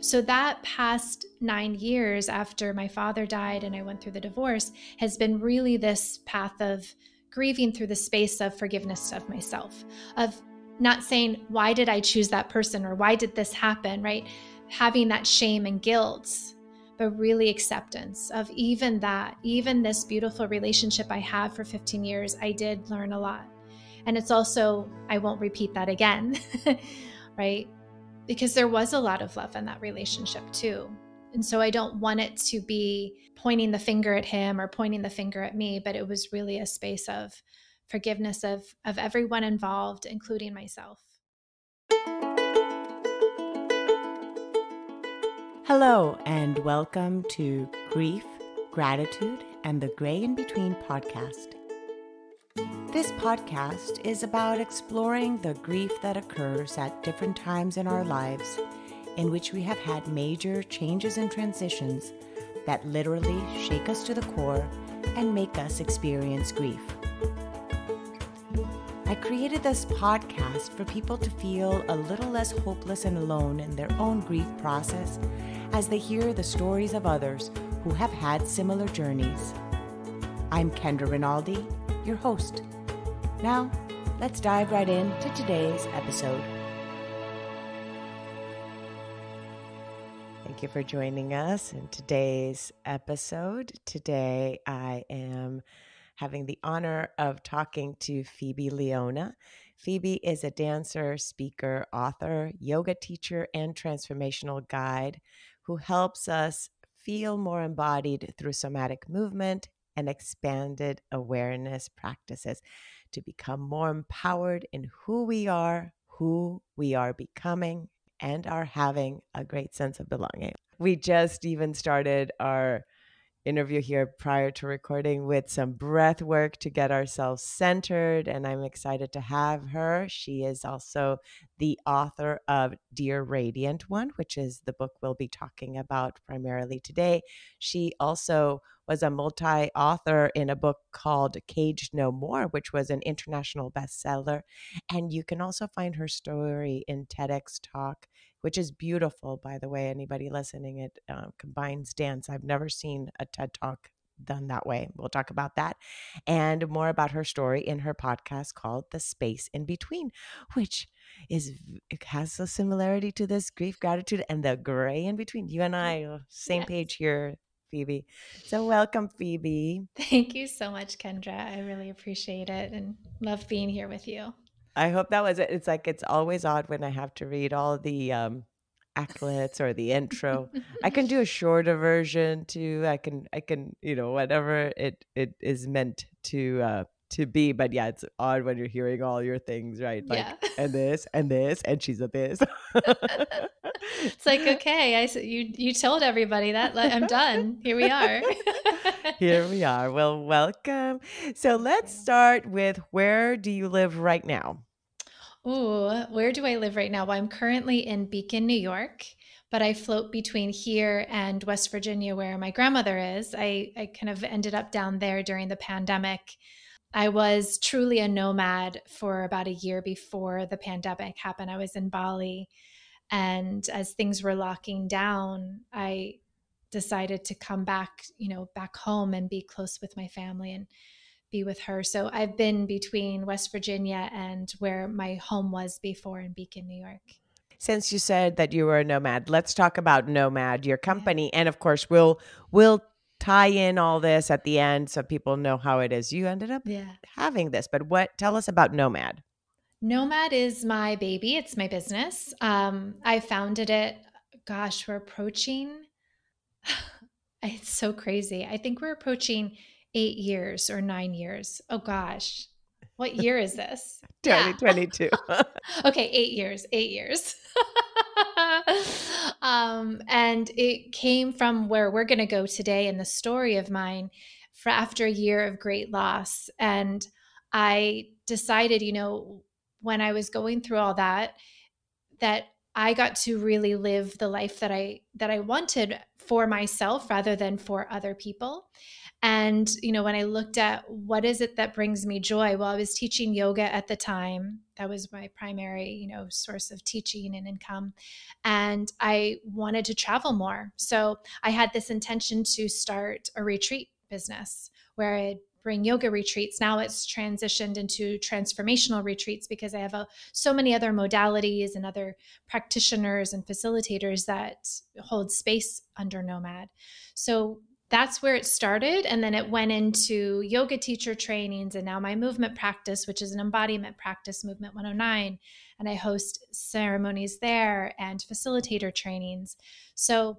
So that past nine years after my father died and I went through the divorce has been really this path of grieving through the space of forgiveness of myself, of not saying, why did I choose that person or why did this happen, right? Having that shame and guilt, but really acceptance of even that, even this beautiful relationship I had for 15 years, I did learn a lot. And it's also, I won't repeat that again, right? Because there was a lot of love in that relationship too. And so I don't want it to be pointing the finger at him or pointing the finger at me, but it was really a space of forgiveness of, of everyone involved, including myself. Hello, and welcome to Grief, Gratitude, and the Gray in Between podcast. This podcast is about exploring the grief that occurs at different times in our lives in which we have had major changes and transitions that literally shake us to the core and make us experience grief. I created this podcast for people to feel a little less hopeless and alone in their own grief process as they hear the stories of others who have had similar journeys. I'm Kendra Rinaldi, your host. Now, let's dive right into today's episode. Thank you for joining us in today's episode. Today, I am having the honor of talking to Phoebe Leona. Phoebe is a dancer, speaker, author, yoga teacher, and transformational guide who helps us feel more embodied through somatic movement and expanded awareness practices to become more empowered in who we are, who we are becoming, and are having a great sense of belonging. We just even started our interview here prior to recording with some breath work to get ourselves centered. And I'm excited to have her. She is also the author of Dear Radiant One, which is the book we'll be talking about primarily today. She also was a multi author in a book called Caged No More, which was an international bestseller. And you can also find her story in TEDx Talk which is beautiful, by the way. Anybody listening, it uh, combines dance. I've never seen a TED Talk done that way. We'll talk about that and more about her story in her podcast called The Space in Between, which is has a similarity to this grief, gratitude, and the gray in between. You and I, uh, same yes. page here. Phoebe. So, welcome, Phoebe. Thank you so much, Kendra. I really appreciate it and love being here with you. I hope that was it. It's like it's always odd when I have to read all the um accolades or the intro. I can do a shorter version too. I can I can, you know, whatever it it is meant to uh to be. But yeah, it's odd when you're hearing all your things, right? Like yeah. and this and this and she's a this. it's like okay, I you you told everybody that like, I'm done. Here we are. Here we are. Well, welcome. So let's start with where do you live right now? Oh, where do I live right now? Well, I'm currently in Beacon, New York, but I float between here and West Virginia, where my grandmother is. I, I kind of ended up down there during the pandemic. I was truly a nomad for about a year before the pandemic happened. I was in Bali. And as things were locking down, I decided to come back, you know, back home and be close with my family and be with her. So I've been between West Virginia and where my home was before in Beacon, New York. Since you said that you were a nomad, let's talk about Nomad, your company, yeah. and of course we'll we'll tie in all this at the end so people know how it is. You ended up yeah. having this, but what tell us about Nomad? Nomad is my baby. It's my business. Um, I founded it. Gosh, we're approaching. it's so crazy. I think we're approaching eight years or nine years. Oh gosh, what year is this? 2022. Okay, eight years. Eight years. um, and it came from where we're going to go today in the story of mine for after a year of great loss. And I decided, you know, when I was going through all that, that I got to really live the life that I that I wanted for myself rather than for other people. And, you know, when I looked at what is it that brings me joy, well, I was teaching yoga at the time. That was my primary, you know, source of teaching and income. And I wanted to travel more. So I had this intention to start a retreat business where I'd bring yoga retreats. Now it's transitioned into transformational retreats because I have a, so many other modalities and other practitioners and facilitators that hold space under Nomad. So that's where it started. And then it went into yoga teacher trainings and now my movement practice, which is an embodiment practice, Movement 109. And I host ceremonies there and facilitator trainings. So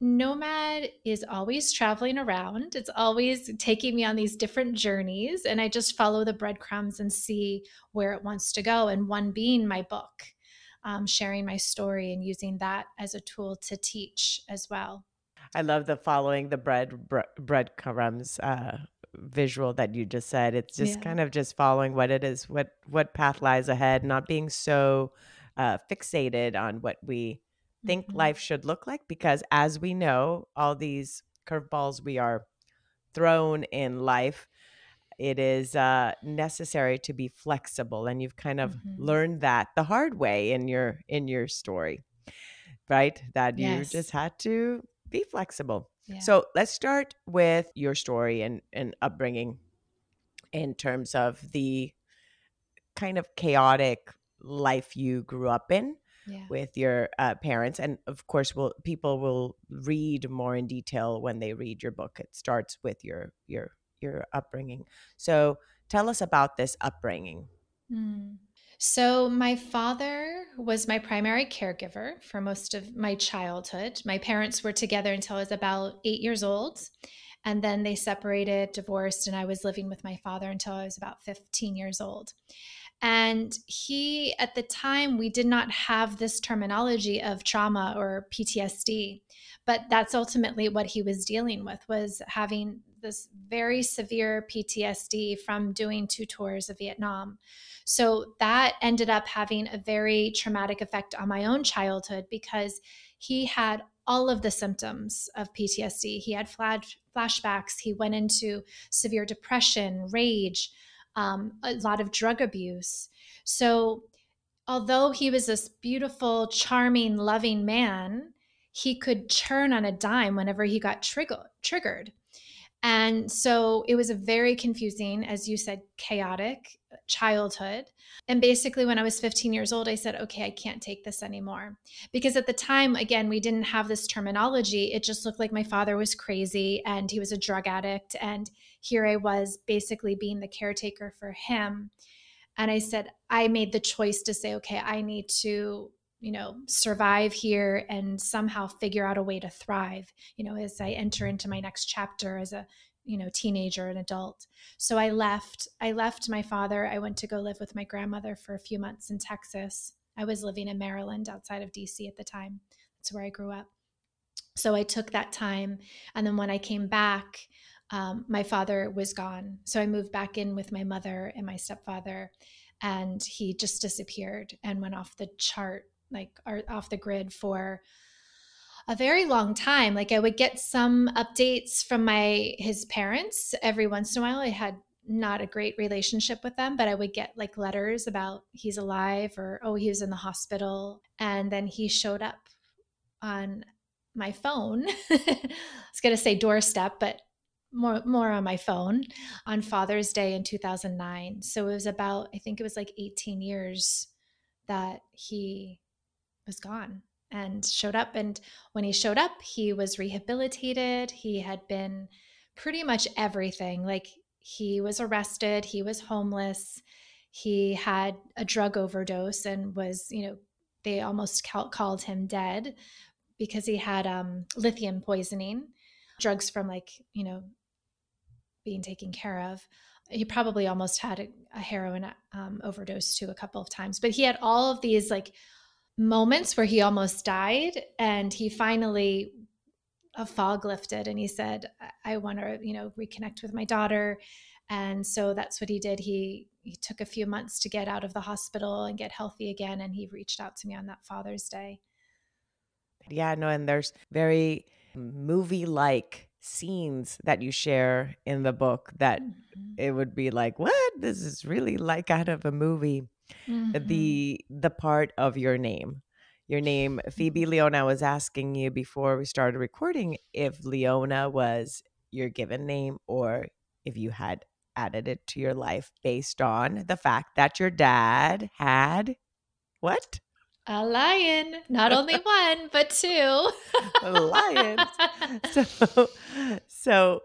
Nomad is always traveling around. It's always taking me on these different journeys. And I just follow the breadcrumbs and see where it wants to go. And one being my book, um, sharing my story and using that as a tool to teach as well. I love the following the bread bre- breadcrumbs uh, visual that you just said. It's just yeah. kind of just following what it is, what what path lies ahead, not being so uh, fixated on what we think mm-hmm. life should look like. Because as we know, all these curveballs we are thrown in life, it is uh, necessary to be flexible, and you've kind of mm-hmm. learned that the hard way in your in your story, right? That yes. you just had to be flexible. Yeah. So let's start with your story and, and upbringing in terms of the kind of chaotic life you grew up in yeah. with your uh, parents and of course will people will read more in detail when they read your book it starts with your your your upbringing so tell us about this upbringing mm. So, my father was my primary caregiver for most of my childhood. My parents were together until I was about eight years old. And then they separated, divorced, and I was living with my father until I was about 15 years old. And he, at the time, we did not have this terminology of trauma or PTSD, but that's ultimately what he was dealing with was having this very severe PTSD from doing two tours of Vietnam. So that ended up having a very traumatic effect on my own childhood because he had all of the symptoms of PTSD. He had flash, flashbacks, he went into severe depression, rage, um, a lot of drug abuse. So, although he was this beautiful, charming, loving man, he could turn on a dime whenever he got trigger- triggered. And so it was a very confusing, as you said, chaotic childhood. And basically, when I was 15 years old, I said, okay, I can't take this anymore. Because at the time, again, we didn't have this terminology. It just looked like my father was crazy and he was a drug addict. And here I was basically being the caretaker for him. And I said, I made the choice to say, okay, I need to you know survive here and somehow figure out a way to thrive you know as i enter into my next chapter as a you know teenager and adult. So i left i left my father. I went to go live with my grandmother for a few months in texas. I was living in maryland outside of dc at the time. That's where i grew up. So i took that time and then when i came back um, my father was gone. So i moved back in with my mother and my stepfather and he just disappeared and went off the chart like are off the grid for a very long time. Like I would get some updates from my his parents every once in a while. I had not a great relationship with them, but I would get like letters about he's alive or oh he was in the hospital and then he showed up on my phone. I was going to say doorstep, but more more on my phone on Father's Day in 2009. So it was about I think it was like 18 years that he was gone and showed up. And when he showed up, he was rehabilitated. He had been pretty much everything. Like he was arrested, he was homeless, he had a drug overdose and was, you know, they almost called him dead because he had um, lithium poisoning, drugs from like, you know, being taken care of. He probably almost had a, a heroin um, overdose too a couple of times, but he had all of these like moments where he almost died and he finally a fog lifted and he said i want to you know reconnect with my daughter and so that's what he did he he took a few months to get out of the hospital and get healthy again and he reached out to me on that father's day yeah no and there's very movie like scenes that you share in the book that mm-hmm. it would be like, what? This is really like out of a movie. Mm-hmm. The the part of your name. Your name, Phoebe mm-hmm. Leona, was asking you before we started recording if Leona was your given name or if you had added it to your life based on the fact that your dad had what? A lion. Not only one, but two. Lions. So, so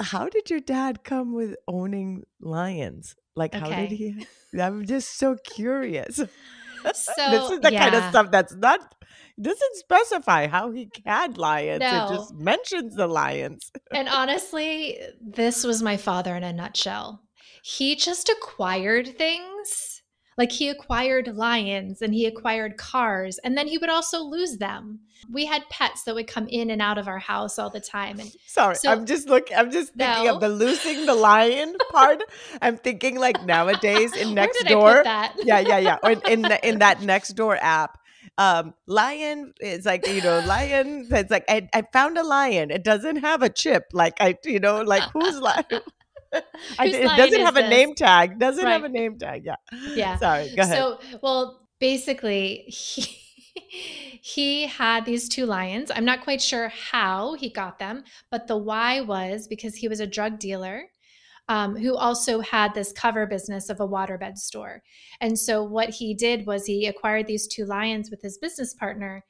how did your dad come with owning lions? Like, okay. how did he? I'm just so curious. So, this is the yeah. kind of stuff that's not doesn't specify how he had lions. No. It just mentions the lions. and honestly, this was my father in a nutshell. He just acquired things like he acquired lions and he acquired cars, and then he would also lose them. We had pets that would come in and out of our house all the time. And sorry, so, I'm just looking. I'm just thinking no. of the losing the lion part. I'm thinking like nowadays in next door. yeah, yeah, yeah. Or in in, the, in that next door app um lion it's like you know lion it's like I, I found a lion it doesn't have a chip like i you know like who's lion I, it doesn't have this? a name tag. Doesn't right. have a name tag. Yeah. Yeah. Sorry. Go ahead. So, well, basically, he he had these two lions. I'm not quite sure how he got them, but the why was because he was a drug dealer. Um, who also had this cover business of a waterbed store. And so, what he did was he acquired these two lions with his business partner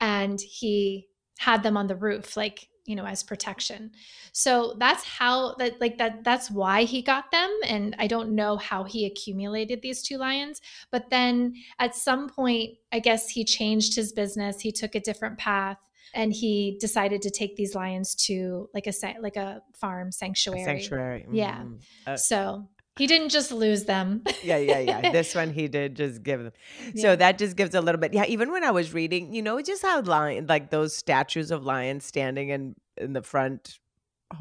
and he had them on the roof, like you know as protection so that's how that like that that's why he got them and i don't know how he accumulated these two lions but then at some point i guess he changed his business he took a different path and he decided to take these lions to like a like a farm sanctuary. A sanctuary. Mm-hmm. Yeah. Uh, so he didn't just lose them. yeah, yeah, yeah. This one he did just give them. Yeah. So that just gives a little bit. Yeah, even when I was reading, you know, just how lion like those statues of lions standing in in the front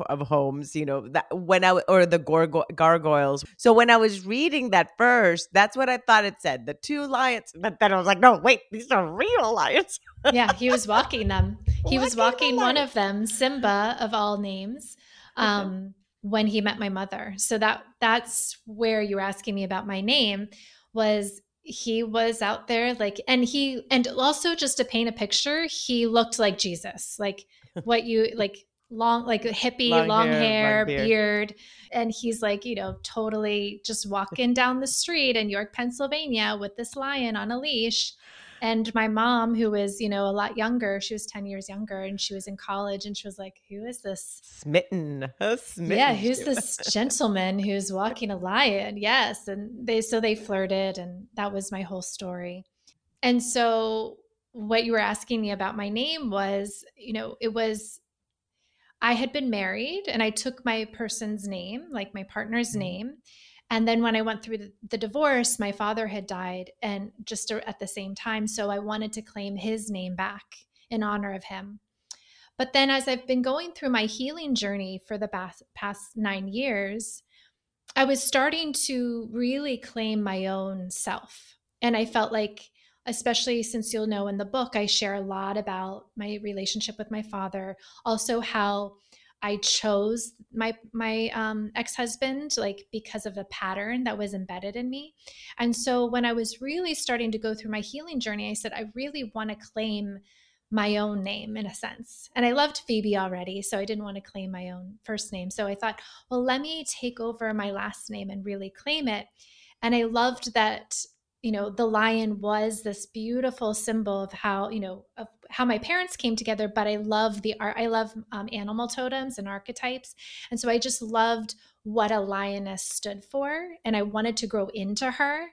of homes, you know, that when I or the gorgo- gargoyles. So when I was reading that first, that's what I thought it said, the two lions. But then I was like, no, wait, these are real lions. yeah, he was walking them. He walking was walking one of them, Simba of all names. Um, when he met my mother. So that that's where you were asking me about my name was he was out there like and he and also just to paint a picture, he looked like Jesus. Like what you like long like hippie long, long hair, hair long beard. beard. and he's like you know totally just walking down the street in york pennsylvania with this lion on a leash and my mom, who was, you know, a lot younger, she was 10 years younger and she was in college and she was like, Who is this? Smitten. Smitten. Yeah, who's this gentleman who's walking a lion? Yes. And they, so they flirted and that was my whole story. And so what you were asking me about my name was, you know, it was, I had been married and I took my person's name, like my partner's mm-hmm. name and then when I went through the, divorce, my father had died, and just at the same time. So I wanted to claim his name back in honor of him. But then, as I've been going through my healing journey for the past, past nine years, I was starting to really claim my own self. And I felt like, especially since you'll know in the book, I share a lot about my relationship with my father, also how I chose my my um, ex-husband like because of a pattern that was embedded in me. And so when I was really starting to go through my healing journey, I said I really want to claim my own name in a sense. And I loved Phoebe already, so I didn't want to claim my own first name. So I thought, well, let me take over my last name and really claim it. And I loved that you know the lion was this beautiful symbol of how you know of how my parents came together but i love the art i love um, animal totems and archetypes and so i just loved what a lioness stood for and i wanted to grow into her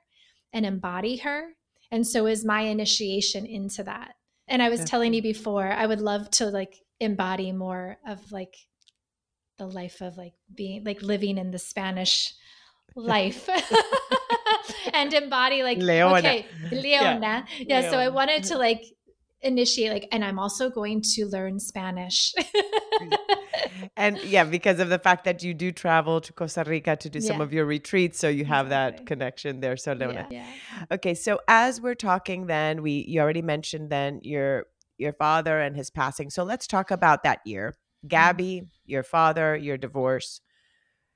and embody her and so is my initiation into that. And i was telling you before i would love to like embody more of like the life of like being like living in the spanish life and embody like Leona. okay Leona. Yeah. yeah Leona. so I wanted to like initiate like and I'm also going to learn Spanish. and yeah, because of the fact that you do travel to Costa Rica to do yeah. some of your retreats, so you have exactly. that connection there. So Leona. Yeah. Okay, so as we're talking then, we you already mentioned then your your father and his passing. So let's talk about that year Gabby, mm. your father, your divorce.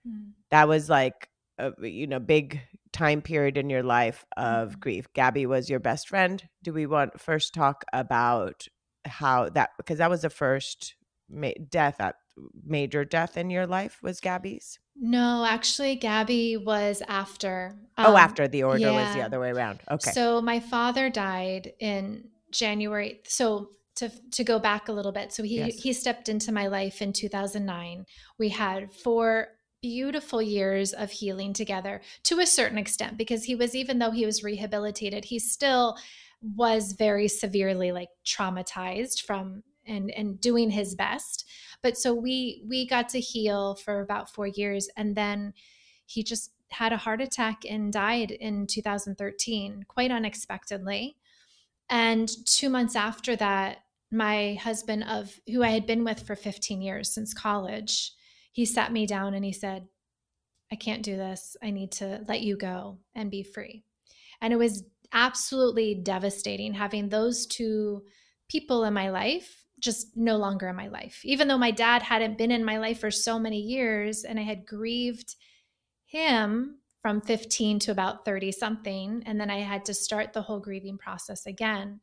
Mm. That was like a you know big time period in your life of mm. grief. Gabby was your best friend. Do we want first talk about how that because that was the first ma- death at major death in your life was Gabby's? No, actually, Gabby was after. Oh, um, oh, after the order yeah. was the other way around. Okay. So my father died in January. So to to go back a little bit, so he yes. he stepped into my life in 2009. We had four beautiful years of healing together to a certain extent because he was even though he was rehabilitated, he still was very severely like traumatized from and and doing his best. But so we we got to heal for about 4 years and then he just had a heart attack and died in 2013 quite unexpectedly. And 2 months after that my husband of who I had been with for 15 years since college he sat me down and he said I can't do this I need to let you go and be free and it was absolutely devastating having those two people in my life just no longer in my life. Even though my dad hadn't been in my life for so many years and I had grieved him from 15 to about 30 something and then I had to start the whole grieving process again.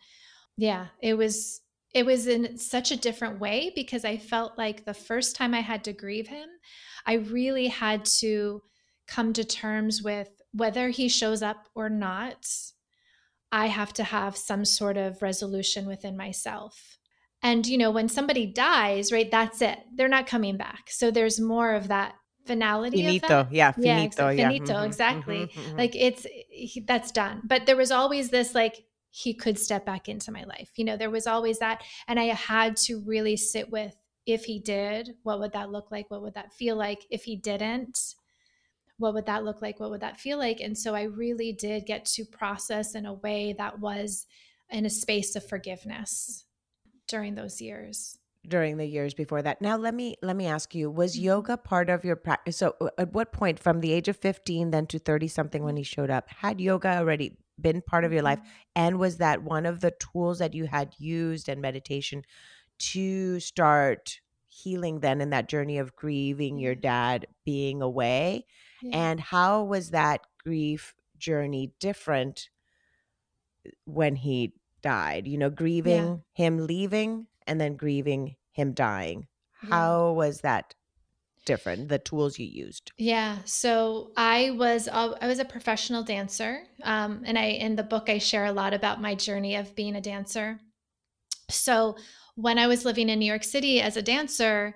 Yeah, it was it was in such a different way because I felt like the first time I had to grieve him, I really had to come to terms with whether he shows up or not, I have to have some sort of resolution within myself and, you know, when somebody dies, right, that's it. They're not coming back. So there's more of that finality. Finito. Yeah. Finito. Yeah. Finito. Mm-hmm, exactly. Mm-hmm, mm-hmm. Like it's, he, that's done. But there was always this, like, he could step back into my life. You know, there was always that. And I had to really sit with if he did, what would that look like? What would that feel like? If he didn't, what would that look like? What would that feel like? And so I really did get to process in a way that was in a space of forgiveness during those years during the years before that now let me let me ask you was mm-hmm. yoga part of your practice so uh, at what point from the age of 15 then to 30 something when he showed up had yoga already been part of your life mm-hmm. and was that one of the tools that you had used and meditation to start healing then in that journey of grieving your dad being away yeah. and how was that grief journey different uh, when he died, you know, grieving yeah. him leaving and then grieving him dying. Yeah. How was that different the tools you used. Yeah so i was i was a professional dancer um, and i in the book i share a lot about my journey of being a dancer. So when i was living in new york city as a dancer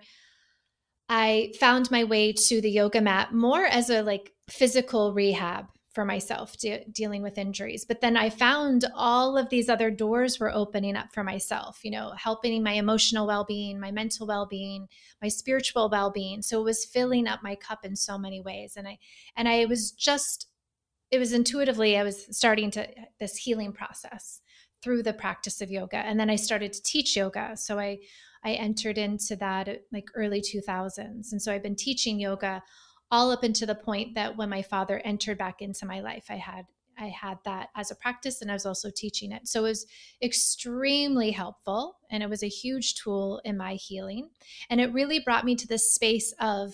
i found my way to the yoga mat more as a like physical rehab for myself de- dealing with injuries. But then i found all of these other doors were opening up for myself you know helping my emotional well-being my mental well-being my spiritual well-being. So it was filling up my cup in so many ways. And i and i was just it was intuitively i was starting to this healing process through the practice of yoga. And then i started to teach yoga. So i i entered into that like early 2000s and so i've been teaching yoga all up into the point that when my father entered back into my life, I had I had that as a practice and I was also teaching it. So it was extremely helpful and it was a huge tool in my healing. And it really brought me to this space of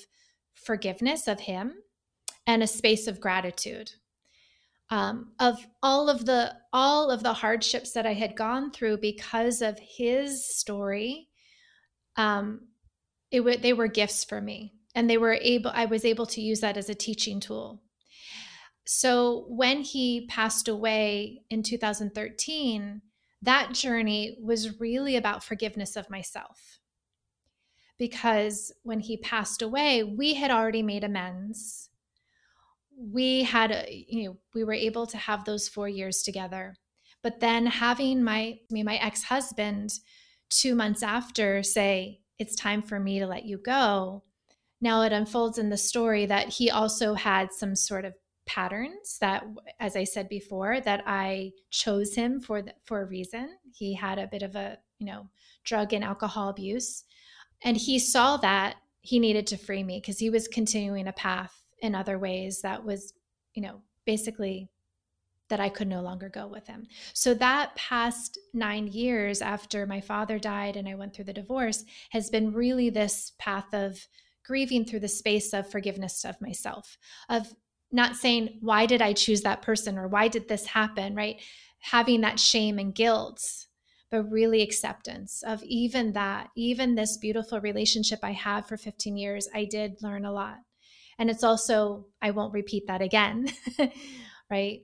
forgiveness of him and a space of gratitude. Um, of all of the all of the hardships that I had gone through because of his story, um, it w- they were gifts for me and they were able i was able to use that as a teaching tool. So when he passed away in 2013 that journey was really about forgiveness of myself. Because when he passed away we had already made amends. We had a, you know we were able to have those 4 years together. But then having my me my ex-husband 2 months after say it's time for me to let you go now it unfolds in the story that he also had some sort of patterns that as i said before that i chose him for the, for a reason he had a bit of a you know drug and alcohol abuse and he saw that he needed to free me because he was continuing a path in other ways that was you know basically that I could no longer go with him. So that past nine years after my father died and I went through the divorce has been really this path of grieving through the space of forgiveness of myself, of not saying, why did I choose that person or why did this happen, right? Having that shame and guilt, but really acceptance of even that, even this beautiful relationship I had for 15 years, I did learn a lot. And it's also, I won't repeat that again, right?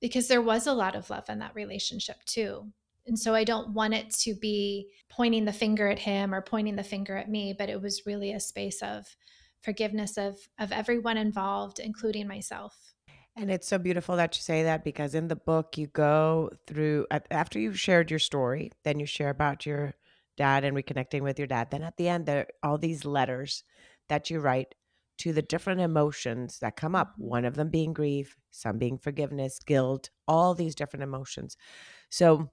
because there was a lot of love in that relationship too. And so I don't want it to be pointing the finger at him or pointing the finger at me, but it was really a space of forgiveness of of everyone involved, including myself. And it's so beautiful that you say that because in the book you go through after you've shared your story, then you share about your dad and reconnecting with your dad. Then at the end there are all these letters that you write to the different emotions that come up, mm-hmm. one of them being grief, some being forgiveness, guilt, all these different emotions. So,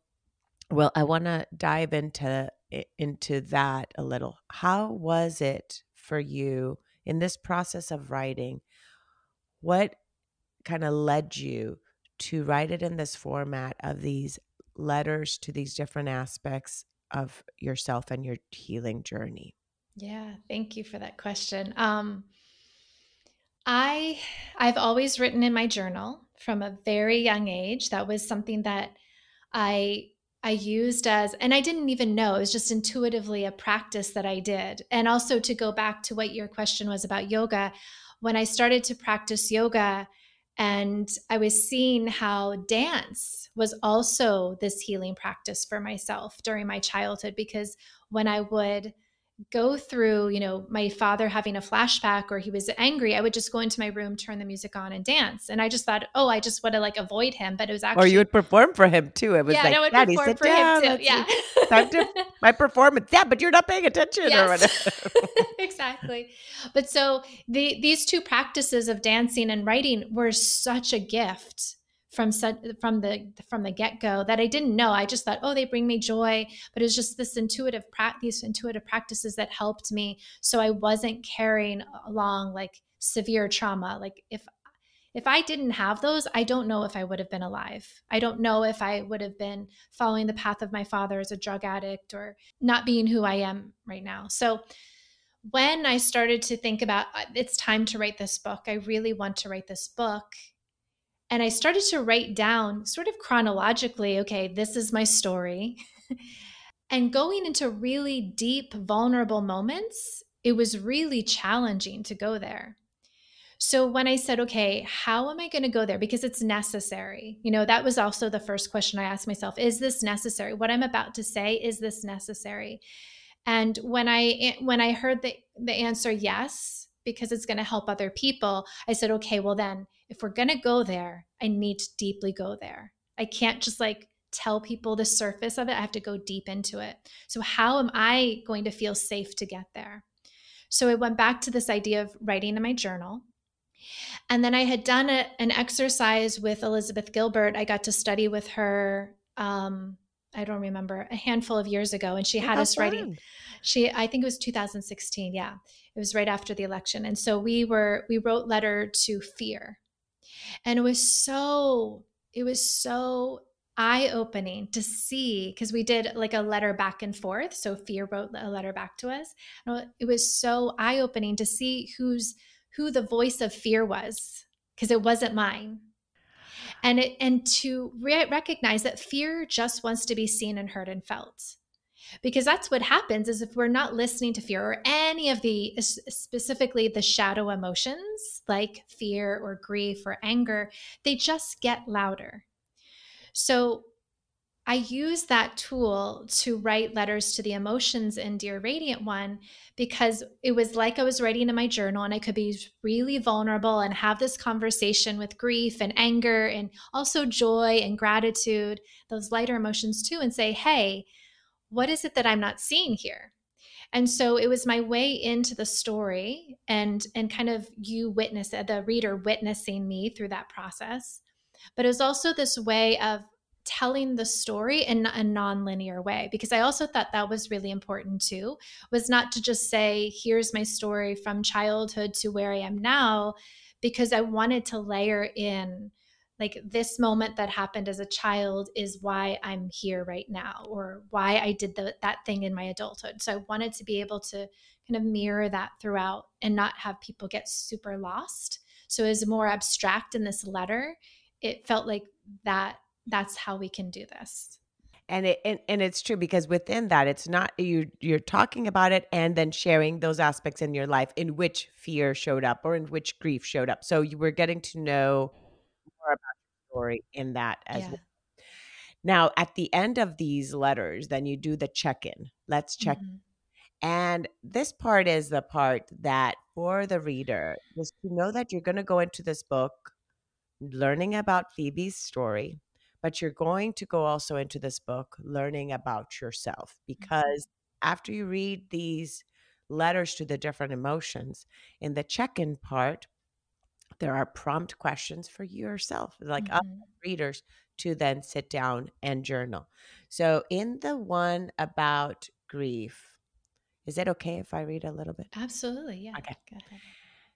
well, I want to dive into into that a little. How was it for you in this process of writing? What kind of led you to write it in this format of these letters to these different aspects of yourself and your healing journey? Yeah, thank you for that question. Um, I I've always written in my journal from a very young age. That was something that I I used as and I didn't even know. It was just intuitively a practice that I did. And also to go back to what your question was about yoga, when I started to practice yoga and I was seeing how dance was also this healing practice for myself during my childhood because when I would go through, you know, my father having a flashback or he was angry, I would just go into my room, turn the music on, and dance. And I just thought, oh, I just want to like avoid him, but it was actually. Or you would perform for him too. It was yeah, like, I would Daddy, perform for down. him too. Yeah, time to my performance. Yeah, but you're not paying attention yes. or whatever. exactly. But so the these two practices of dancing and writing were such a gift from from the from the get go that I didn't know. I just thought, oh, they bring me joy, but it was just this intuitive practice, these intuitive practices that helped me, so I wasn't carrying along like severe trauma. Like if if I didn't have those, I don't know if I would have been alive. I don't know if I would have been following the path of my father as a drug addict or not being who I am right now. So when I started to think about uh, it's time to write this book, I really want to write this book and I started to write down, sort of chronologically, okay, this is my story. and going into really deep, vulnerable moments, it was really challenging to go there. So when I said, okay, how am I going to go there? Because it's necessary. You know, that was also the first question I asked myself is this necessary? What I'm about to say, is this necessary? And when I when I heard the the answer yes, because it's going to help other people, I said, okay, well then if we're going to go there, I need to deeply go there. I can't just like tell people the surface of it. I have to go deep into it. So, how am I going to feel safe to get there? So, I went back to this idea of writing in my journal. And then I had done a, an exercise with Elizabeth Gilbert. I got to study with her. Um, I don't remember a handful of years ago, and she oh, had us fun. writing. She, I think it was 2016. Yeah, it was right after the election, and so we were we wrote letter to fear, and it was so, it was so eye opening to see because we did like a letter back and forth. So Fear wrote a letter back to us. It was so eye opening to see who's who the voice of fear was because it wasn't mine. And it and to re- recognize that fear just wants to be seen and heard and felt. Because that's what happens is if we're not listening to fear or any of the specifically the shadow emotions like fear or grief or anger they just get louder. So I use that tool to write letters to the emotions in Dear Radiant One because it was like I was writing in my journal and I could be really vulnerable and have this conversation with grief and anger and also joy and gratitude, those lighter emotions too, and say, hey, what is it that I'm not seeing here? And so it was my way into the story and and kind of you witness the reader witnessing me through that process. But it was also this way of telling the story in a non-linear way because i also thought that was really important too was not to just say here's my story from childhood to where i am now because i wanted to layer in like this moment that happened as a child is why i'm here right now or why i did the, that thing in my adulthood. So i wanted to be able to kind of mirror that throughout and not have people get super lost. So as more abstract in this letter it felt like that that's how we can do this and it and, and it's true because within that it's not you you're talking about it and then sharing those aspects in your life in which fear showed up or in which grief showed up so you were getting to know more about your story in that as yeah. well now at the end of these letters then you do the check-in let's check mm-hmm. and this part is the part that for the reader is to know that you're going to go into this book learning about phoebe's story but you're going to go also into this book learning about yourself mm-hmm. because after you read these letters to the different emotions in the check-in part there are prompt questions for yourself like mm-hmm. us readers to then sit down and journal. So in the one about grief is it okay if i read a little bit? Absolutely yeah. Okay.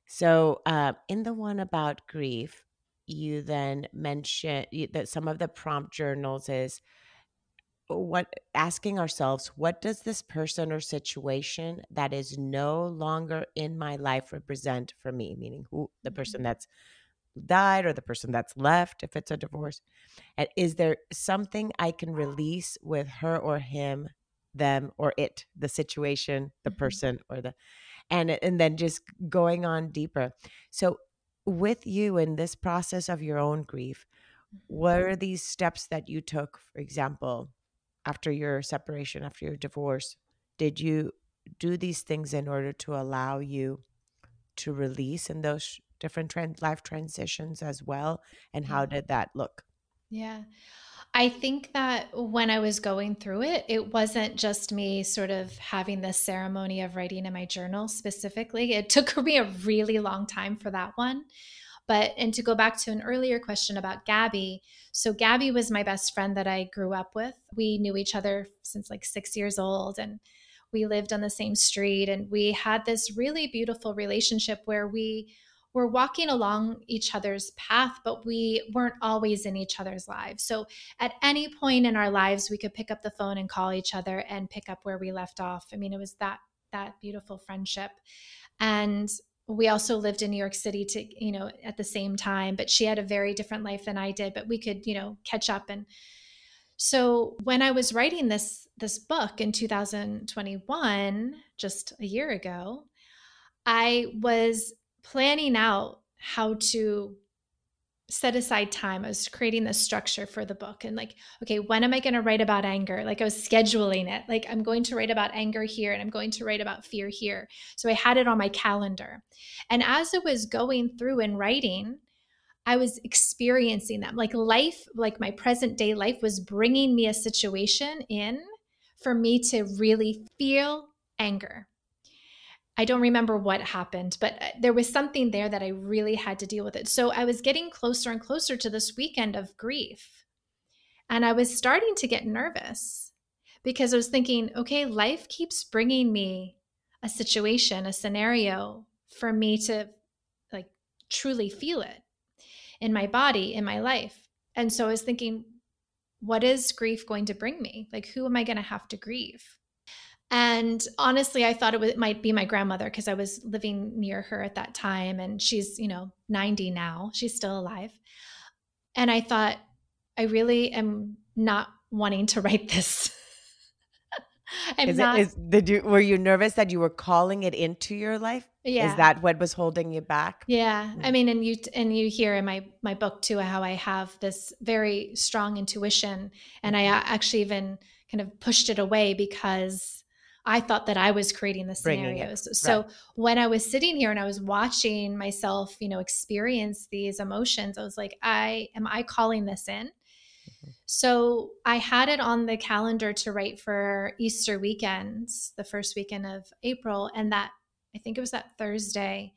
So uh, in the one about grief you then mention that some of the prompt journals is what asking ourselves what does this person or situation that is no longer in my life represent for me meaning who the person mm-hmm. that's died or the person that's left if it's a divorce and is there something i can release with her or him them or it the situation the mm-hmm. person or the and and then just going on deeper so with you in this process of your own grief, what mm-hmm. are these steps that you took, for example, after your separation, after your divorce? Did you do these things in order to allow you to release in those different trans- life transitions as well? And how did that look? Yeah. I think that when I was going through it, it wasn't just me sort of having this ceremony of writing in my journal specifically. It took me a really long time for that one. But, and to go back to an earlier question about Gabby, so Gabby was my best friend that I grew up with. We knew each other since like six years old and we lived on the same street. And we had this really beautiful relationship where we we're walking along each other's path, but we weren't always in each other's lives. So at any point in our lives, we could pick up the phone and call each other and pick up where we left off. I mean, it was that that beautiful friendship. And we also lived in New York City to, you know, at the same time, but she had a very different life than I did, but we could, you know, catch up and so when I was writing this this book in 2021, just a year ago, I was planning out how to set aside time. I was creating the structure for the book and like, okay, when am I going to write about anger? Like I was scheduling it. Like I'm going to write about anger here and I'm going to write about fear here. So I had it on my calendar. And as it was going through and writing, I was experiencing them. Like life, like my present day life was bringing me a situation in for me to really feel anger. I don't remember what happened, but uh, there was something there that I really had to deal with it. So I was getting closer and closer to this weekend of grief. And I was starting to get nervous because I was thinking, okay, life keeps bringing me a situation, a scenario for me to like truly feel it in my body, in my life. And so I was thinking, what is grief going to bring me? Like, who am I going to have to grieve? And honestly, I thought it, was, it might be my grandmother because I was living near her at that time. And she's, you know, 90 now. She's still alive. And I thought, I really am not wanting to write this. I'm is not. It, is, did you were you nervous that you were calling it into your life? Yeah. Is that what was holding you back? Yeah. I mean, and you and you hear in my my book too how I have this very strong intuition, and I mm-hmm. actually even kind of pushed it away because I thought that I was creating the scenarios. So right. when I was sitting here and I was watching myself, you know, experience these emotions, I was like, I am I calling this in? Mm-hmm. So I had it on the calendar to write for Easter weekends, the first weekend of April, and that I think it was that Thursday,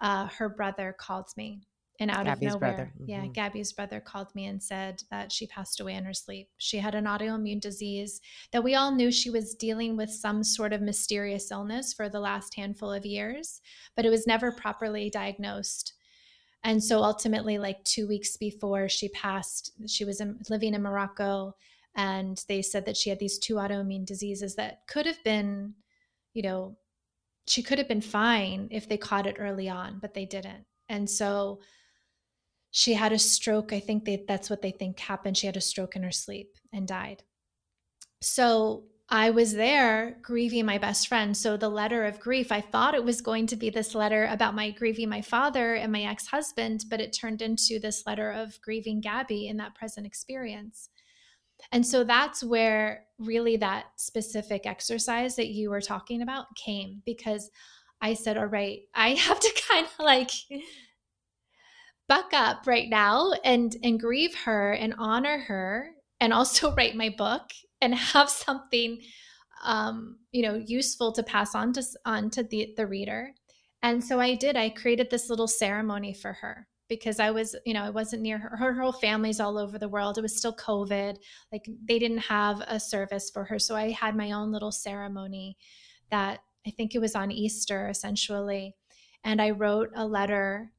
uh, her brother called me and out Gabby's of nowhere, mm-hmm. yeah, Gabby's brother called me and said that she passed away in her sleep. She had an autoimmune disease that we all knew she was dealing with some sort of mysterious illness for the last handful of years, but it was never properly diagnosed. And so ultimately, like two weeks before she passed, she was in, living in Morocco. And they said that she had these two autoimmune diseases that could have been, you know, she could have been fine if they caught it early on, but they didn't. And so she had a stroke. I think they, that's what they think happened. She had a stroke in her sleep and died. So I was there grieving my best friend. So the letter of grief, I thought it was going to be this letter about my grieving my father and my ex husband, but it turned into this letter of grieving Gabby in that present experience. And so that's where really that specific exercise that you were talking about came because I said, all right, I have to kind of like buck up right now and and grieve her and honor her and also write my book and have something um, you know useful to pass on to on to the the reader. And so i did. I created this little ceremony for her because i was you know i wasn't near her her whole family's all over the world. It was still covid. Like they didn't have a service for her. So i had my own little ceremony that i think it was on easter essentially. And i wrote a letter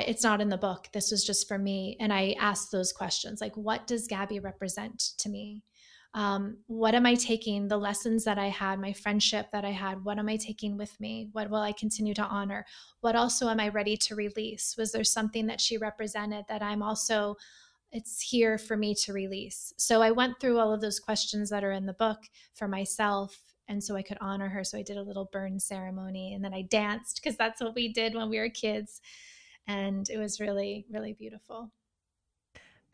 it's not in the book. This was just for me. And I asked those questions like, what does Gabby represent to me? Um, what am I taking? The lessons that I had, my friendship that I had, what am I taking with me? What will I continue to honor? What also am I ready to release? Was there something that she represented that I'm also, it's here for me to release? So I went through all of those questions that are in the book for myself. And so I could honor her. So I did a little burn ceremony and then I danced because that's what we did when we were kids and it was really really beautiful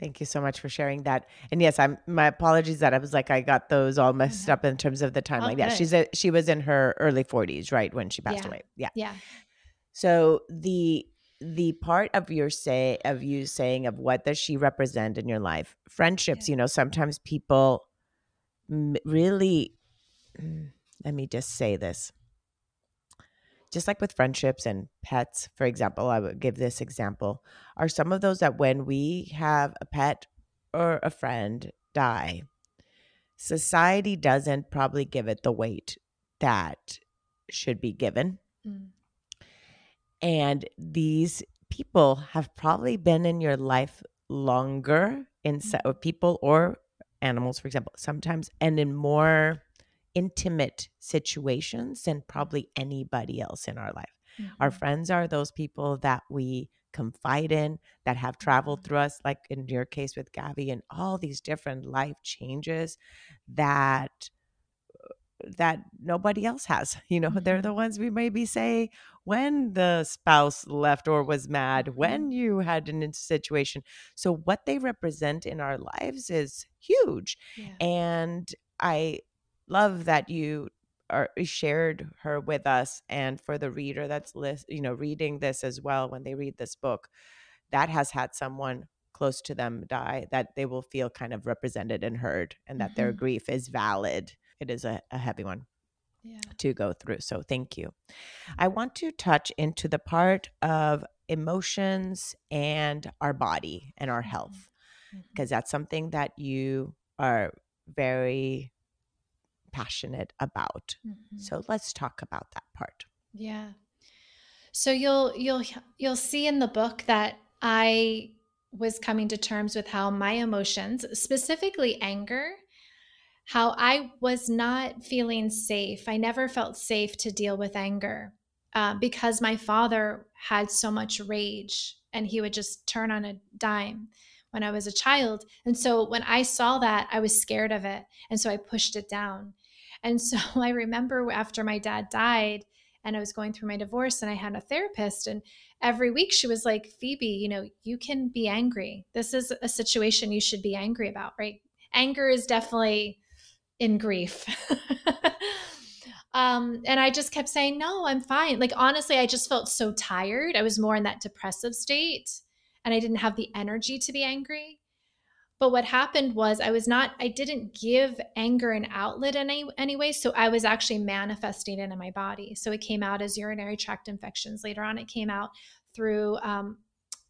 Thank you so much for sharing that. And yes, I'm my apologies that I was like I got those all messed mm-hmm. up in terms of the timeline. yeah, she's a, she was in her early 40s, right, when she passed yeah. away. Yeah. Yeah. So the the part of your say of you saying of what does she represent in your life? Friendships, yeah. you know, sometimes people really let me just say this just like with friendships and pets, for example, I would give this example, are some of those that when we have a pet or a friend die, society doesn't probably give it the weight that should be given. Mm. And these people have probably been in your life longer in mm. people or animals, for example, sometimes, and in more intimate situations than probably anybody else in our life. Mm-hmm. Our friends are those people that we confide in, that have traveled mm-hmm. through us, like in your case with Gabby, and all these different life changes that that nobody else has. You know, mm-hmm. they're the ones we maybe say when the spouse left or was mad, mm-hmm. when you had an situation. So what they represent in our lives is huge. Yeah. And I love that you are shared her with us and for the reader that's list, you know reading this as well when they read this book that has had someone close to them die that they will feel kind of represented and heard and that mm-hmm. their grief is valid it is a, a heavy one yeah. to go through so thank you i want to touch into the part of emotions and our body and our health because mm-hmm. that's something that you are very passionate about. Mm-hmm. So let's talk about that part. Yeah. So you'll you'll you'll see in the book that I was coming to terms with how my emotions, specifically anger, how I was not feeling safe. I never felt safe to deal with anger uh, because my father had so much rage and he would just turn on a dime when I was a child. And so when I saw that, I was scared of it. And so I pushed it down. And so I remember after my dad died and I was going through my divorce and I had a therapist and every week she was like, "Phoebe, you know, you can be angry. This is a situation you should be angry about, right? Anger is definitely in grief." um and I just kept saying, "No, I'm fine." Like honestly, I just felt so tired. I was more in that depressive state and I didn't have the energy to be angry. But what happened was I was not, I didn't give anger an outlet in any anyway. So I was actually manifesting it in my body. So it came out as urinary tract infections. Later on, it came out through um,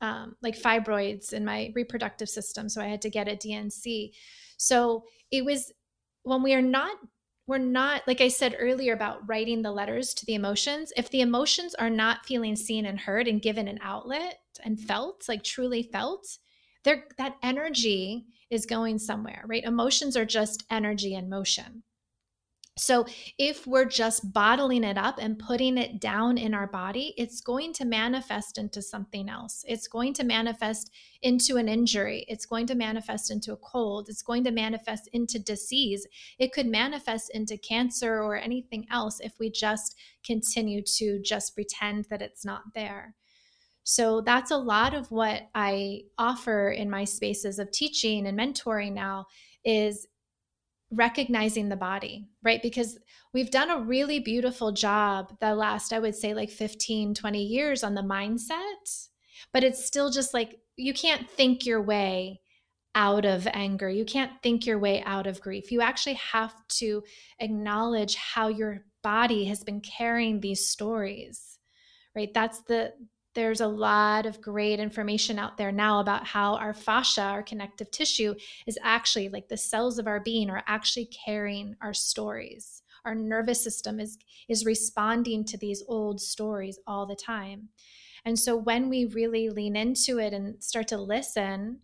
um, like fibroids in my reproductive system. So I had to get a D&C. So it was when we are not we're not like i said earlier about writing the letters to the emotions if the emotions are not feeling seen and heard and given an outlet and felt, like truly felt, there that energy is going somewhere, right? Emotions are just energy in motion. So, if we're just bottling it up and putting it down in our body, it's going to manifest into something else. It's going to manifest into an injury. It's going to manifest into a cold. It's going to manifest into disease. It could manifest into cancer or anything else if we just continue to just pretend that it's not there. So, that's a lot of what I offer in my spaces of teaching and mentoring now is recognizing the body, right? Because we've done a really beautiful job the last, I would say, like 15, 20 years on the mindset, but it's still just like you can't think your way out of anger. You can't think your way out of grief. You actually have to acknowledge how your body has been carrying these stories, right? That's the there's a lot of great information out there now about how our fascia, our connective tissue, is actually like the cells of our being are actually carrying our stories. Our nervous system is is responding to these old stories all the time. And so when we really lean into it and start to listen,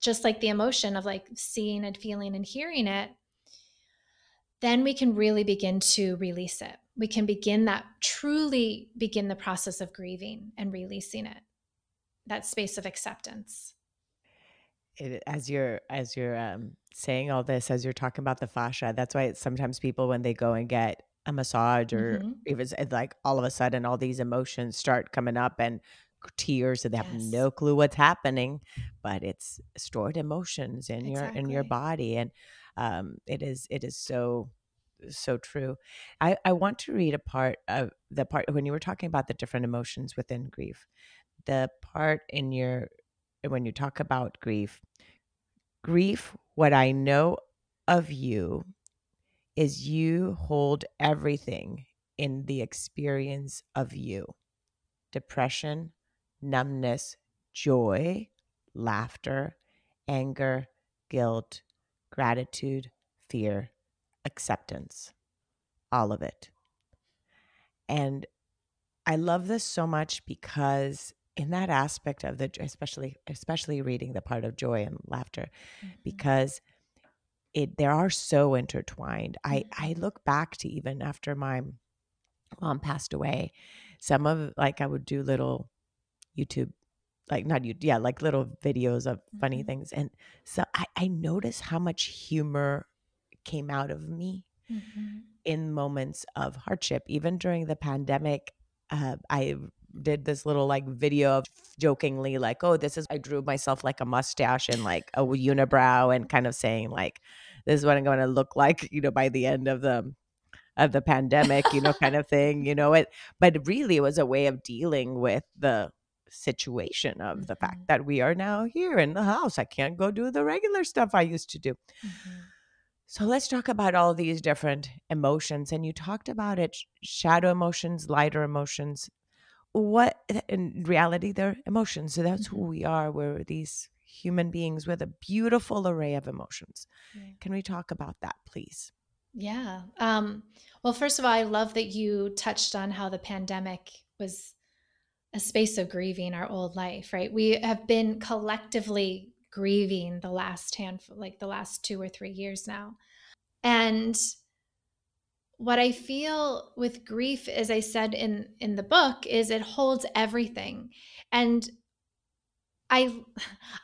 just like the emotion of like seeing and feeling and hearing it, then we can really begin to release it. We can begin that, truly begin the process of grieving and releasing it, that space of acceptance. It, as you're as you're um, saying all this, as you're talking about the fascia, that's why sometimes people when they go and get a massage or mm-hmm. even like all of a sudden all these emotions start coming up and tears and they have no clue what's happening but it's stored emotions in exactly. your in your body and um, it is it is so so true. I, I want to read a part of the part when you were talking about the different emotions within grief. The part in your when you talk about grief, grief, what I know of you is you hold everything in the experience of you depression, numbness, joy, laughter, anger, guilt, gratitude, fear, acceptance, all of it. And I love this so much because in that aspect of the especially especially reading the part of joy and laughter mm-hmm. because it they are so intertwined. Mm-hmm. I I look back to even after my mom passed away, some of like I would do little YouTube like not you yeah like little videos of funny mm-hmm. things and so I, I notice how much humor came out of me mm-hmm. in moments of hardship even during the pandemic uh, i did this little like video of jokingly like oh this is i drew myself like a mustache and like a unibrow and kind of saying like this is what i'm going to look like you know by the end of the of the pandemic you know kind of thing you know it but really it was a way of dealing with the situation of mm-hmm. the fact mm-hmm. that we are now here in the house. I can't go do the regular stuff I used to do. Mm-hmm. So let's talk about all these different emotions. And you talked about it shadow emotions, lighter emotions. What in reality, they're emotions. So that's mm-hmm. who we are. We're these human beings with a beautiful array of emotions. Can we talk about that, please? Yeah. Um, well, first of all, I love that you touched on how the pandemic was a space of grieving our old life, right? We have been collectively grieving the last handful, like the last two or three years now. And what I feel with grief, as I said in in the book, is it holds everything. And I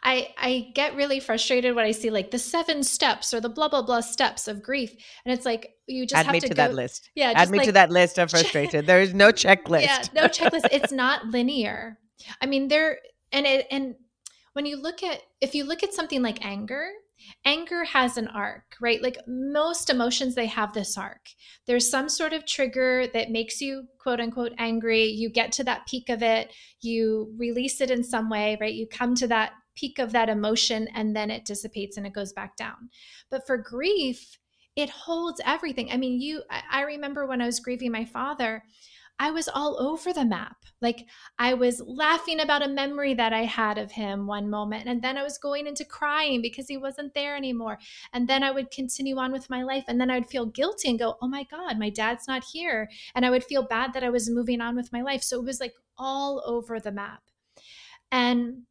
I I get really frustrated when I see like the seven steps or the blah blah blah steps of grief, and it's like you just add have me to, to go, that list. Yeah, add me like, to that list of frustration. there is no checklist. Yeah, no checklist. it's not linear. I mean, there and it and when you look at if you look at something like anger, anger has an arc, right? Like most emotions, they have this arc. There's some sort of trigger that makes you quote unquote angry. You get to that peak of it, you release it in some way, right? You come to that peak of that emotion and then it dissipates and it goes back down. But for grief, it holds everything. I mean, you, I remember when I was grieving my father, I was all over the map. Like I was laughing about a memory that I had of him one moment, and then I was going into crying because he wasn't there anymore. And then I would continue on with my life, and then I would feel guilty and go, Oh my God, my dad's not here. And I would feel bad that I was moving on with my life. So it was like all over the map. And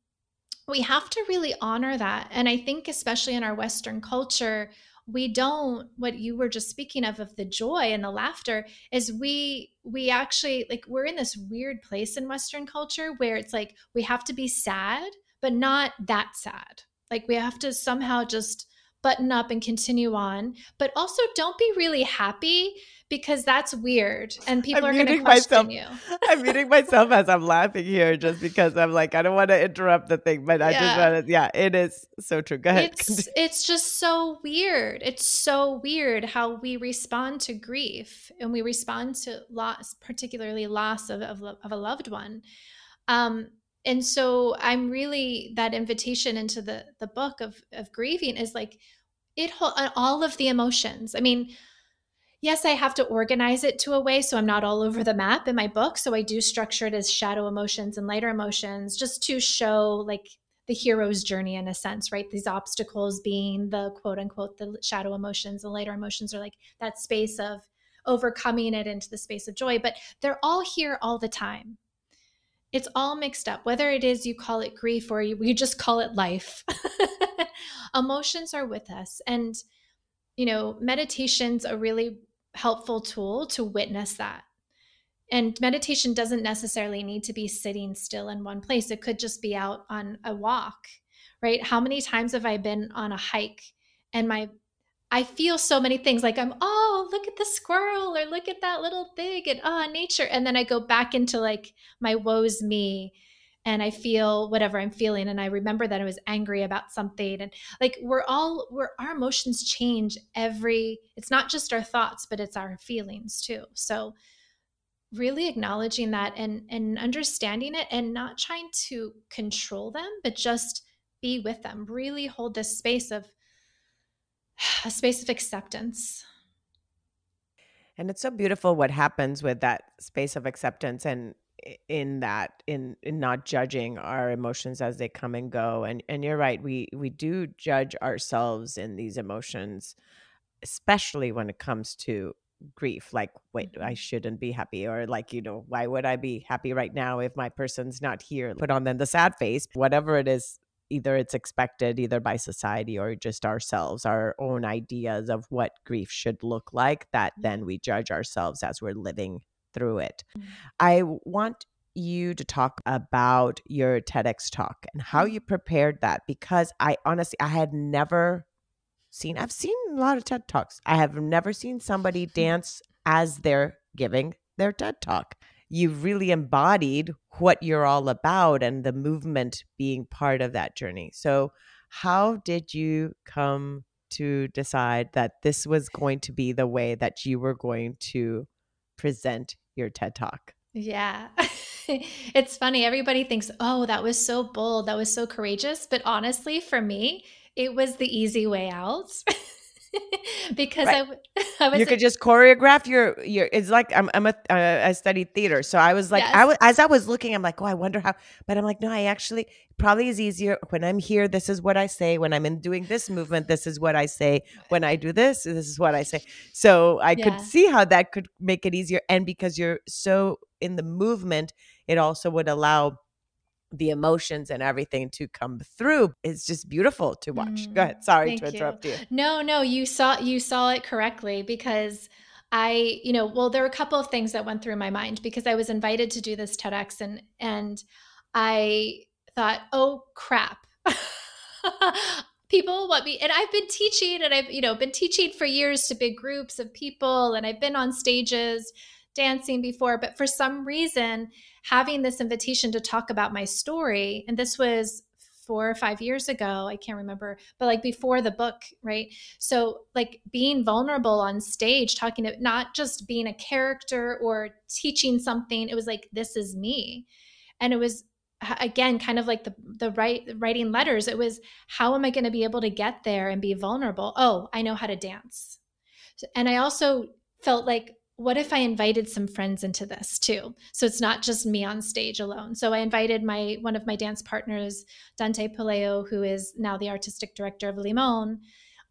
we have to really honor that. And I think, especially in our Western culture, we don't what you were just speaking of of the joy and the laughter is we we actually like we're in this weird place in western culture where it's like we have to be sad but not that sad. Like we have to somehow just button up and continue on but also don't be really happy because that's weird and people I'm are going to question myself. you. I'm muting myself as I'm laughing here just because I'm like, I don't want to interrupt the thing, but yeah. I just want to, yeah, it is so true. Go ahead. It's, it's just so weird. It's so weird how we respond to grief and we respond to loss, particularly loss of, of, of a loved one. Um, and so I'm really that invitation into the the book of of grieving is like it uh, all of the emotions. I mean, yes, I have to organize it to a way so I'm not all over the map in my book. So I do structure it as shadow emotions and lighter emotions just to show like the hero's journey in a sense, right? These obstacles being the quote unquote the shadow emotions, the lighter emotions are like that space of overcoming it into the space of joy, but they're all here all the time. It's all mixed up, whether it is you call it grief or you, you just call it life. Emotions are with us. And, you know, meditation's a really helpful tool to witness that. And meditation doesn't necessarily need to be sitting still in one place. It could just be out on a walk, right? How many times have I been on a hike and my I feel so many things like I'm, oh, look at the squirrel or look at that little thing and oh, nature. And then I go back into like my woes me and I feel whatever I'm feeling. And I remember that I was angry about something. And like we're all, we're, our emotions change every, it's not just our thoughts, but it's our feelings too. So really acknowledging that and, and understanding it and not trying to control them, but just be with them, really hold this space of a space of acceptance. And it's so beautiful what happens with that space of acceptance and in that in in not judging our emotions as they come and go and and you're right we we do judge ourselves in these emotions especially when it comes to grief like wait i mm-hmm. shouldn't be happy or like you know why would i be happy right now if my person's not here put on then the sad face whatever it is either it's expected either by society or just ourselves our own ideas of what grief should look like that mm-hmm. then we judge ourselves as we're living through it. Mm-hmm. I want you to talk about your TEDx talk and how you prepared that because I honestly I had never seen I've seen a lot of TED Talks. I have never seen somebody dance as they're giving their TED Talk. You've really embodied what you're all about and the movement being part of that journey. So, how did you come to decide that this was going to be the way that you were going to present your TED Talk. Yeah. it's funny. Everybody thinks, oh, that was so bold. That was so courageous. But honestly, for me, it was the easy way out. because right. I, I was you could just choreograph your your it's like i'm i'm a uh, i studied theater so i was like yes. i was as i was looking i'm like oh i wonder how but i'm like no i actually probably is easier when i'm here this is what i say when i'm in doing this movement this is what i say when i do this this is what i say so i yeah. could see how that could make it easier and because you're so in the movement it also would allow the emotions and everything to come through it's just beautiful to watch. Mm, go ahead. Sorry to interrupt you. you. No no you saw you saw it correctly because i you know well there were a couple of things that went through my mind because i was invited to do this tedx and and i thought oh crap. People want me and i've been teaching and i've you know been teaching for years to big groups of people and i've been on stages dancing before but for some reason having this invitation to talk about my story, and this was four or five years ago i can't remember but like before the book right? So like being vulnerable on stage talking to not just being a character or teaching something it was like this is me. And it was again kind of like the the writing letters. It was how am i going to be able to get there and be vulnerable? Oh i know how to dance. And i also felt like what if I invited some friends into this too? So it's not just me on stage alone. So I invited my one of my dance partners, Dante Puleo, who is now the artistic director of Limon.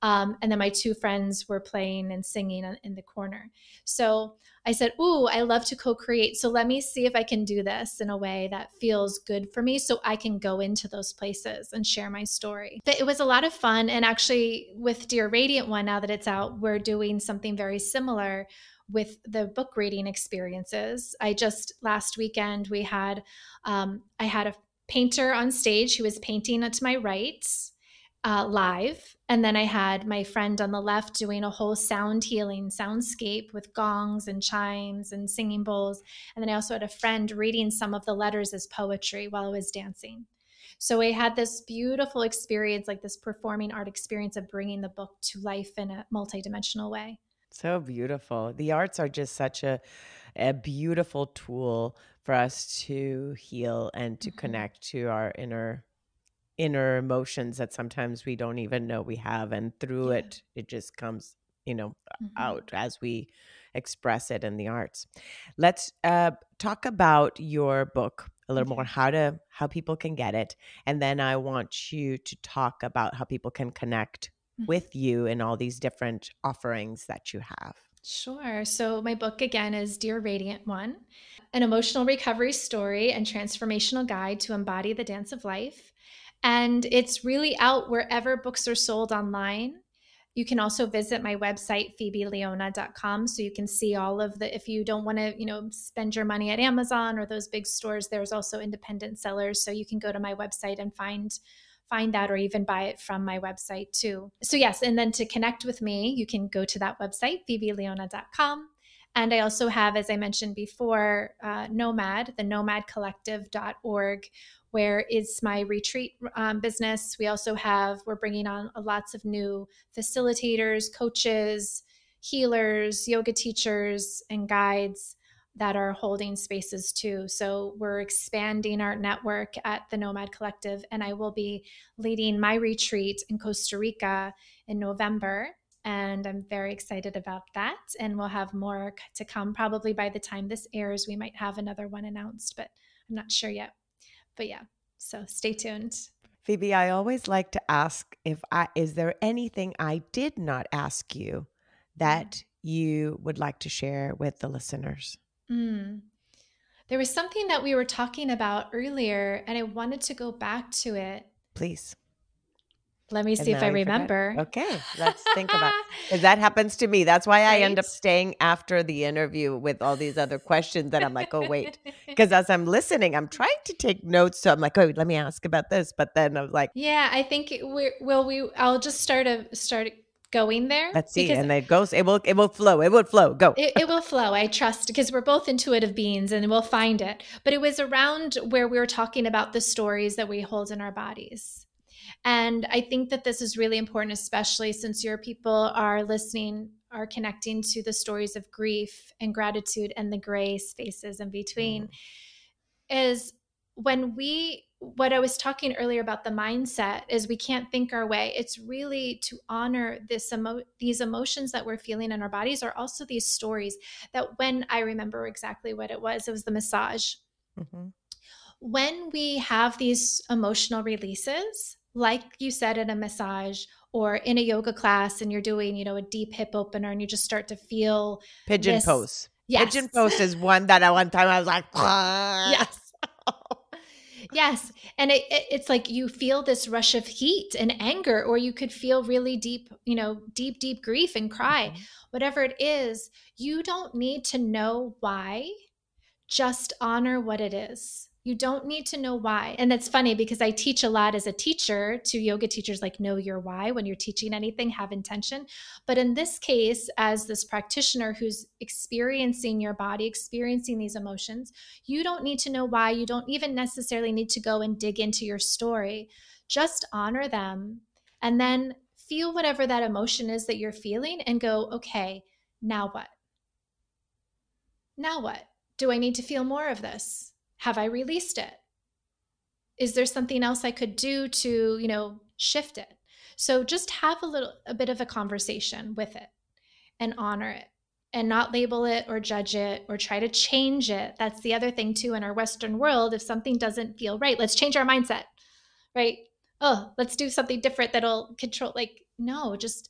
Um, and then my two friends were playing and singing in the corner. So I said, Ooh, I love to co create. So let me see if I can do this in a way that feels good for me so I can go into those places and share my story. But it was a lot of fun. And actually, with Dear Radiant One, now that it's out, we're doing something very similar with the book reading experiences. I just last weekend we had um, I had a painter on stage who was painting to my right uh, live. And then I had my friend on the left doing a whole sound healing soundscape with gongs and chimes and singing bowls. And then I also had a friend reading some of the letters as poetry while I was dancing. So I had this beautiful experience, like this performing art experience of bringing the book to life in a multidimensional way. So beautiful. The arts are just such a a beautiful tool for us to heal and to mm-hmm. connect to our inner inner emotions that sometimes we don't even know we have and through yeah. it it just comes you know mm-hmm. out as we express it in the arts let's uh, talk about your book a little okay. more how to how people can get it and then i want you to talk about how people can connect mm-hmm. with you in all these different offerings that you have Sure. So, my book again is Dear Radiant One, an emotional recovery story and transformational guide to embody the dance of life. And it's really out wherever books are sold online. You can also visit my website, phoebeleona.com, so you can see all of the, if you don't want to, you know, spend your money at Amazon or those big stores, there's also independent sellers. So you can go to my website and find find that or even buy it from my website too. So, yes, and then to connect with me, you can go to that website, phoebeleona.com. And I also have, as I mentioned before, uh, Nomad, the nomadcollective.org, where it's my retreat um, business. We also have, we're bringing on lots of new facilitators, coaches, healers, yoga teachers, and guides that are holding spaces too. So we're expanding our network at the Nomad Collective, and I will be leading my retreat in Costa Rica in November. And I'm very excited about that. And we'll have more to come. Probably by the time this airs, we might have another one announced, but I'm not sure yet. But yeah, so stay tuned. Phoebe, I always like to ask if I is there anything I did not ask you that mm. you would like to share with the listeners? Mm. There was something that we were talking about earlier, and I wanted to go back to it. Please. Let me see if I remember. Forgot. Okay, let's think about because that happens to me. That's why right? I end up staying after the interview with all these other questions that I'm like, oh wait, because as I'm listening, I'm trying to take notes. So I'm like, oh, let me ask about this. But then I'm like, yeah, I think we will. We I'll just start a start going there. Let's see. And it goes, it will, it will flow. It will flow. Go. it, it will flow. I trust because we're both intuitive beings and we'll find it. But it was around where we were talking about the stories that we hold in our bodies. And I think that this is really important, especially since your people are listening, are connecting to the stories of grief and gratitude and the gray spaces in between. Mm. Is when we what I was talking earlier about the mindset is we can't think our way. It's really to honor this emo- these emotions that we're feeling in our bodies are also these stories that when I remember exactly what it was, it was the massage. Mm-hmm. When we have these emotional releases, like you said in a massage or in a yoga class and you're doing, you know, a deep hip opener and you just start to feel pigeon this, pose. Yes. Pigeon pose is one that at one time I was like, yes. Yes. And it, it, it's like you feel this rush of heat and anger, or you could feel really deep, you know, deep, deep grief and cry. Mm-hmm. Whatever it is, you don't need to know why. Just honor what it is. You don't need to know why. And that's funny because I teach a lot as a teacher to yoga teachers like know your why when you're teaching anything, have intention. But in this case, as this practitioner who's experiencing your body, experiencing these emotions, you don't need to know why. You don't even necessarily need to go and dig into your story. Just honor them and then feel whatever that emotion is that you're feeling and go, okay, now what? Now what? Do I need to feel more of this? Have I released it? Is there something else I could do to, you know, shift it? So just have a little a bit of a conversation with it and honor it and not label it or judge it or try to change it. That's the other thing too in our western world if something doesn't feel right, let's change our mindset. Right? Oh, let's do something different that'll control like no, just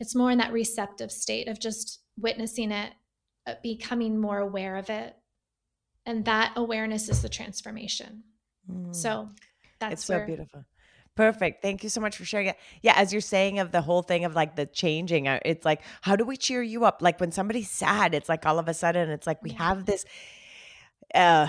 it's more in that receptive state of just witnessing it, uh, becoming more aware of it. And that awareness is the transformation. Mm. So that's it's so beautiful. Perfect. Thank you so much for sharing it. Yeah, as you're saying of the whole thing of like the changing, uh, it's like, how do we cheer you up? Like when somebody's sad, it's like all of a sudden, it's like we have this uh,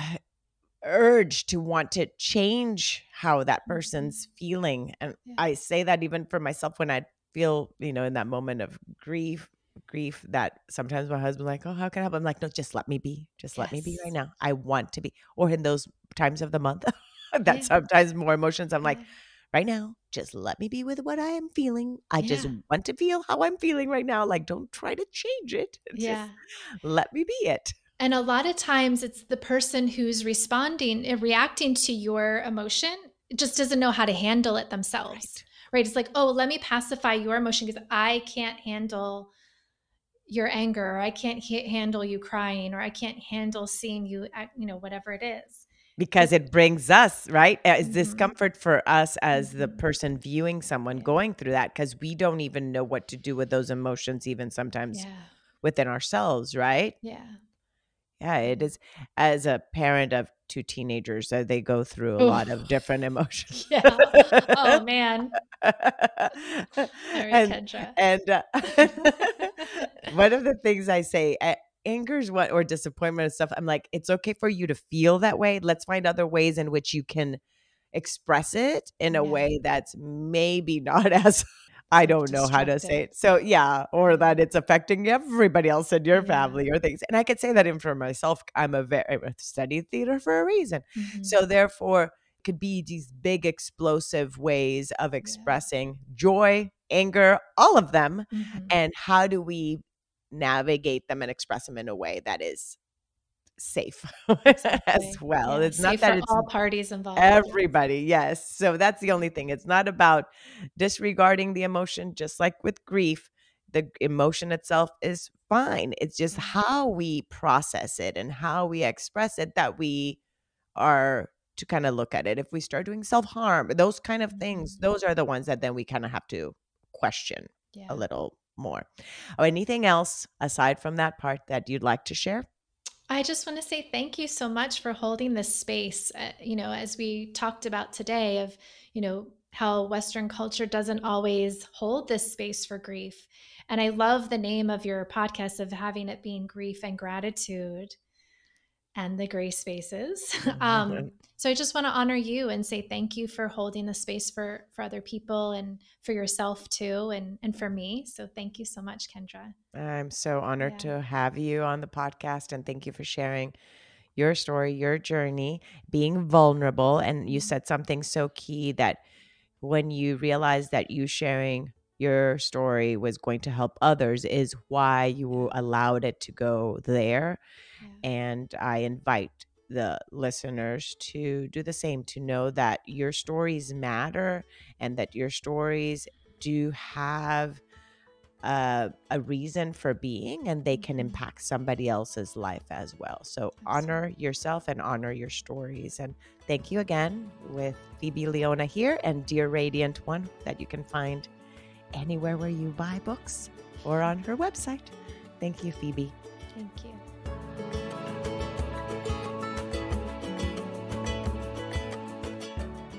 urge to want to change how that mm-hmm. person's feeling. And yeah. I say that even for myself when I feel, you know, in that moment of grief, grief that sometimes my husband's like, Oh, how can I help? I'm like, no, just let me be. Just yes. let me be right now. I want to be. Or in those times of the month that yeah. sometimes more emotions, I'm yeah. like, right now, just let me be with what I am feeling. I yeah. just want to feel how I'm feeling right now. Like, don't try to change it. Yeah. Just let me be it. And a lot of times it's the person who's responding, eh, reacting to your emotion, just doesn't know how to handle it themselves. Right. right? It's like, oh, let me pacify your emotion because I can't handle your anger, or I can't ha- handle you crying, or I can't handle seeing you, you know, whatever it is because it brings us right as mm-hmm. discomfort for us as the mm-hmm. person viewing someone yeah. going through that because we don't even know what to do with those emotions even sometimes yeah. within ourselves right yeah yeah it is as a parent of two teenagers uh, they go through a Ooh. lot of different emotions yeah oh man and, and uh, one of the things i say angers what or disappointment and stuff i'm like it's okay for you to feel that way let's find other ways in which you can express it in a yeah. way that's maybe not as I don't know how to say it. So yeah, or that it's affecting everybody else in your yeah. family or things. And I could say that even for myself. I'm a very I studied theater for a reason. Mm-hmm. So therefore, could be these big explosive ways of expressing yeah. joy, anger, all of them. Mm-hmm. And how do we navigate them and express them in a way that is safe exactly. as well. Yeah, it's not that it's all parties involved. Everybody, yes. So that's the only thing. It's not about disregarding the emotion, just like with grief. The emotion itself is fine. It's just how we process it and how we express it that we are to kind of look at it. If we start doing self harm, those kind of things, mm-hmm. those are the ones that then we kind of have to question yeah. a little more. Oh, anything else aside from that part that you'd like to share? I just want to say thank you so much for holding this space. Uh, you know, as we talked about today, of, you know, how Western culture doesn't always hold this space for grief. And I love the name of your podcast of having it being grief and gratitude and the gray spaces. Um, so I just want to honor you and say thank you for holding the space for for other people and for yourself too, and and for me. So thank you so much, Kendra. I'm so honored yeah. to have you on the podcast, and thank you for sharing your story, your journey, being vulnerable. And you mm-hmm. said something so key that when you realize that you sharing your story was going to help others is why you allowed it to go there. Yeah. And I invite the listeners to do the same, to know that your stories matter and that your stories do have a, a reason for being and they can mm-hmm. impact somebody else's life as well. So honor yourself and honor your stories. And thank you again with Phoebe Leona here and Dear Radiant One that you can find anywhere where you buy books or on her website. Thank you, Phoebe. Thank you.